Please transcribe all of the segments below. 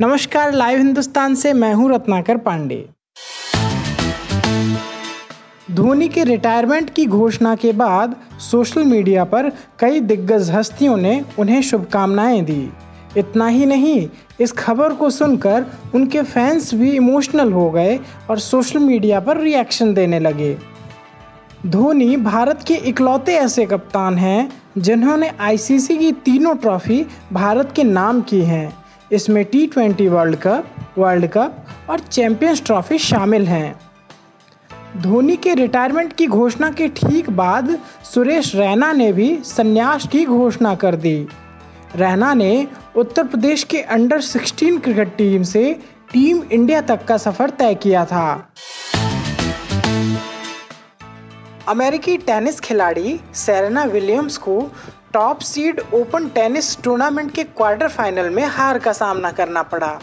नमस्कार, लाइव हिंदुस्तान से मैं हूँ रत्नाकर पांडे। धोनी के रिटायरमेंट की घोषणा के बाद सोशल मीडिया पर कई दिग्गज हस्तियों ने उन्हें शुभकामनाएँ दी। इतना ही नहीं, इस खबर को सुनकर उनके फैंस भी इमोशनल हो गए और सोशल मीडिया पर रिएक्शन देने लगे। धोनी भारत के इकलौते ऐसे कप्तान हैं जिन्होंने आईसीसी की तीनों ट्रॉफी भारत के नाम की हैं। इसमें T twenty world cup world cup और चैंपियंस ट्रॉफी शामिल हैं। धोनी के रिटायरमेंट की घोषणा के ठीक बाद सुरेश रैना ने भी संन्यास की घोषणा कर दी। रैना ने उत्तर प्रदेश के अंडर 16 क्रिकेट टीम से टीम इंडिया तक का सफ़र तय किया था। अमेरिकी टेनिस खिलाड़ी सेरेना विलियम्स को top seed open tennis tournament के क्वार्टर फाइनल में हार का सामना करना पड़ा।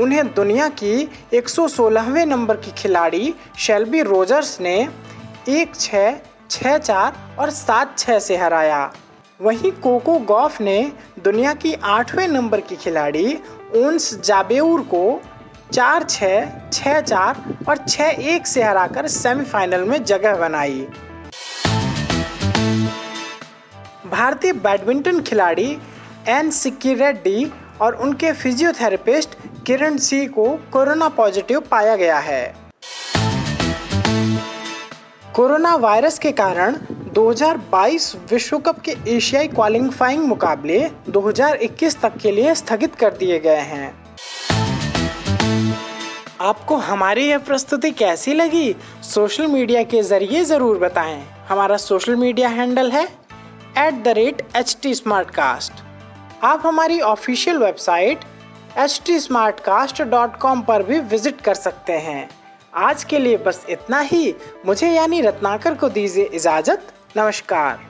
उन्हें दुनिया की 116वें नंबर की खिलाड़ी शेल्बी रोजर्स ने एक छः छः चार और सात छः से हराया। वहीं कोको गॉफ ने दुनिया की आठवें नंबर की खिलाड़ी ओन्स जाबेउर को चार छः छः चार और छः एक से हराकर सेमीफाइनल में जगह बनाई। भारतीय बैडमिंटन खिलाड़ी एन सिक्की रेड्डी और उनके फिजियोथेरेपिस्ट किरण सिंह को कोरोना पॉजिटिव पाया गया है। कोरोना वायरस के कारण 2022 विश्व कप के एशियाई क्वालिफाइंग मुकाबले 2021 तक के लिए स्थगित कर दिए गए हैं। आपको हमारी यह प्रस्तुति कैसी लगी? सोशल मीडिया के ज़रिए ज़रूर बताएँ। हमारा सोशल मीडिया हैंडल है at the rate H T smart cast आप हमारी official website H T smart cast dot com पर भी विज़िट कर सकते हैं। आज के लिए बस इतना ही। मुझे यानी रत्नाकर को दीजिए इजाज़त। नमस्कार।